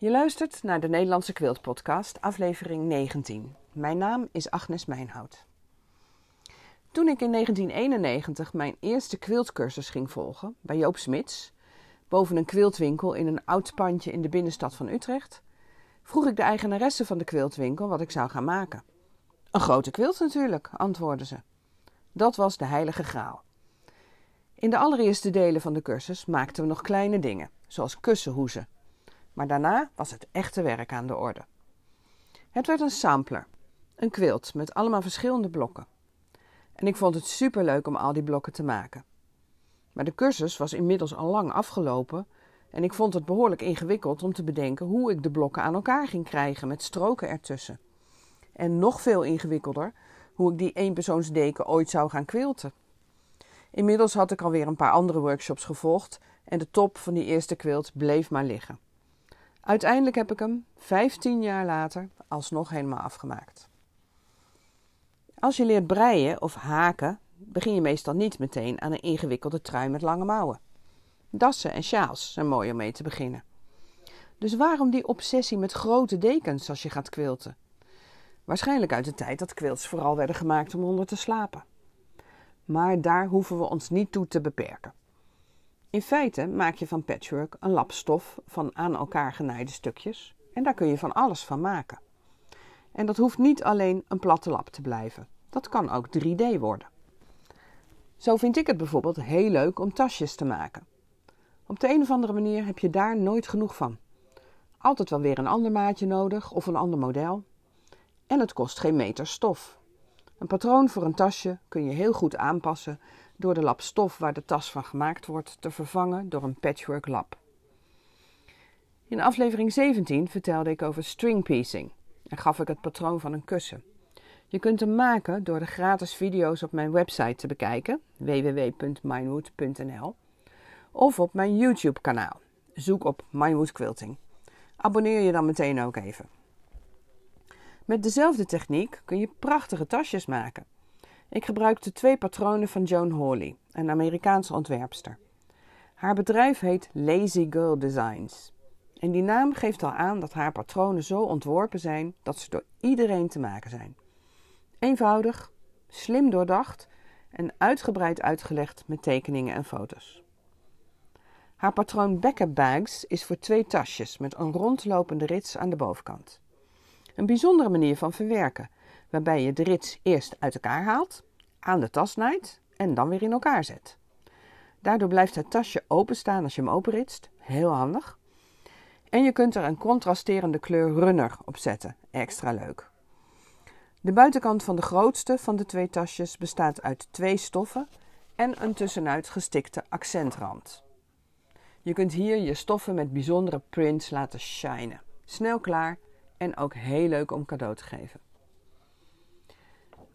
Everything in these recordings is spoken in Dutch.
Je luistert naar de Nederlandse Quilt Podcast, aflevering 19. Mijn naam is Agnes Mijnhout. Toen ik in 1991 mijn eerste quiltcursus ging volgen bij Joop Smits, boven een quiltwinkel in een oud pandje in de binnenstad van Utrecht, vroeg ik de eigenaresse van de quiltwinkel wat ik zou gaan maken. Een grote quilt natuurlijk, antwoordde ze. Dat was de heilige graal. In de allereerste delen van de cursus maakten we nog kleine dingen, zoals kussenhoezen. Maar daarna was het echte werk aan de orde. Het werd een sampler, een quilt met allemaal verschillende blokken. En ik vond het superleuk om al die blokken te maken. Maar de cursus was inmiddels al lang afgelopen en ik vond het behoorlijk ingewikkeld om te bedenken hoe ik de blokken aan elkaar ging krijgen met stroken ertussen. En nog veel ingewikkelder hoe ik die eenpersoonsdeken ooit zou gaan quilten. Inmiddels had ik alweer een paar andere workshops gevolgd en de top van die eerste quilt bleef maar liggen. Uiteindelijk heb ik hem, 15 jaar later, alsnog helemaal afgemaakt. Als je leert breien of haken, begin je meestal niet meteen aan een ingewikkelde trui met lange mouwen. Dassen en sjaals zijn mooi om mee te beginnen. Dus waarom die obsessie met grote dekens als je gaat quilten? Waarschijnlijk uit de tijd dat quilts vooral werden gemaakt om onder te slapen. Maar daar hoeven we ons niet toe te beperken. In feite maak je van patchwork een lap stof van aan elkaar genaaide stukjes en daar kun je van alles van maken. En dat hoeft niet alleen een platte lap te blijven. Dat kan ook 3D worden. Zo vind ik het bijvoorbeeld heel leuk om tasjes te maken. Op de een of andere manier heb je daar nooit genoeg van. Altijd wel weer een ander maatje nodig of een ander model. En het kost geen meter stof. Een patroon voor een tasje kun je heel goed aanpassen door de lap stof waar de tas van gemaakt wordt te vervangen door een patchwork lap. In aflevering 17 vertelde ik over string piecing en gaf ik het patroon van een kussen. Je kunt hem maken door de gratis video's op mijn website te bekijken, www.minewood.nl, of op mijn YouTube kanaal. Zoek op Minewood Quilting. Abonneer je dan meteen ook even. Met dezelfde techniek kun je prachtige tasjes maken. Ik gebruikte twee patronen van Joan Hawley, een Amerikaanse ontwerpster. Haar bedrijf heet Lazy Girl Designs. En die naam geeft al aan dat haar patronen zo ontworpen zijn dat ze door iedereen te maken zijn. Eenvoudig, slim doordacht en uitgebreid uitgelegd met tekeningen en foto's. Haar patroon Backup Bags is voor twee tasjes met een rondlopende rits aan de bovenkant. Een bijzondere manier van verwerken, waarbij je de rits eerst uit elkaar haalt, aan de tas snijdt en dan weer in elkaar zet. Daardoor blijft het tasje openstaan als je hem openritst, heel handig. En je kunt er een contrasterende kleur runner op zetten, extra leuk. De buitenkant van de grootste van de twee tasjes bestaat uit twee stoffen en een tussenuit gestikte accentrand. Je kunt hier je stoffen met bijzondere prints laten shinen. Snel klaar en ook heel leuk om cadeau te geven.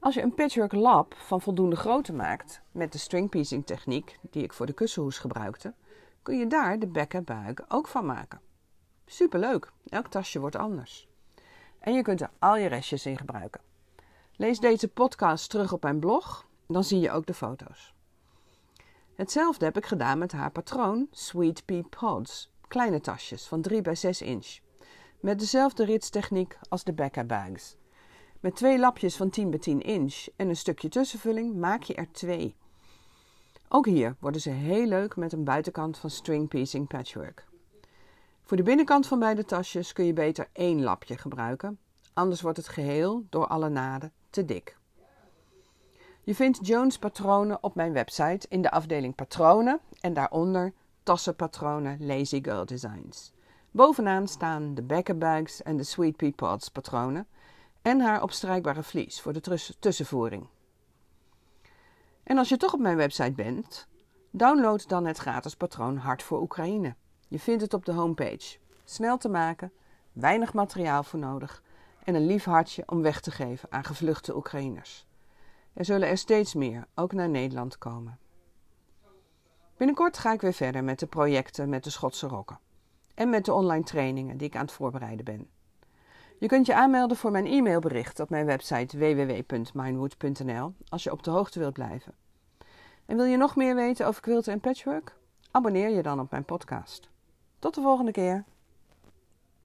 Als je een patchwork lap van voldoende grootte maakt met de string piecing techniek die ik voor de kussenhoes gebruikte, kun je daar de bek ook van maken. Superleuk, elk tasje wordt anders. En je kunt er al je restjes in gebruiken. Lees deze podcast terug op mijn blog, dan zie je ook de foto's. Hetzelfde heb ik gedaan met haar patroon Sweet Pea Pods, kleine tasjes van 3 bij 6 inch, met dezelfde ritstechniek als de Becca. Met twee lapjes van 10 bij 10 inch en een stukje tussenvulling maak je er twee. Ook hier worden ze heel leuk met een buitenkant van string piecing patchwork. Voor de binnenkant van beide tasjes kun je beter één lapje gebruiken, anders wordt het geheel door alle naden te dik. Je vindt Jones patronen op mijn website in de afdeling patronen en daaronder tassenpatronen Lazy Girl Designs. Bovenaan staan de bekkenbags en de Sweet Pea Pods patronen en haar opstrijkbare vlies voor de tussenvoering. En als je toch op mijn website bent, download dan het gratis patroon Hart voor Oekraïne. Je vindt het op de homepage. Snel te maken, weinig materiaal voor nodig en een lief hartje om weg te geven aan gevluchte Oekraïners. Er zullen er steeds meer, ook naar Nederland, komen. Binnenkort ga ik weer verder met de projecten met de Schotse rokken en met de online trainingen die ik aan het voorbereiden ben. Je kunt je aanmelden voor mijn e-mailbericht op mijn website www.minewood.nl als je op de hoogte wilt blijven. En wil je nog meer weten over quilten en patchwork? Abonneer je dan op mijn podcast. Tot de volgende keer.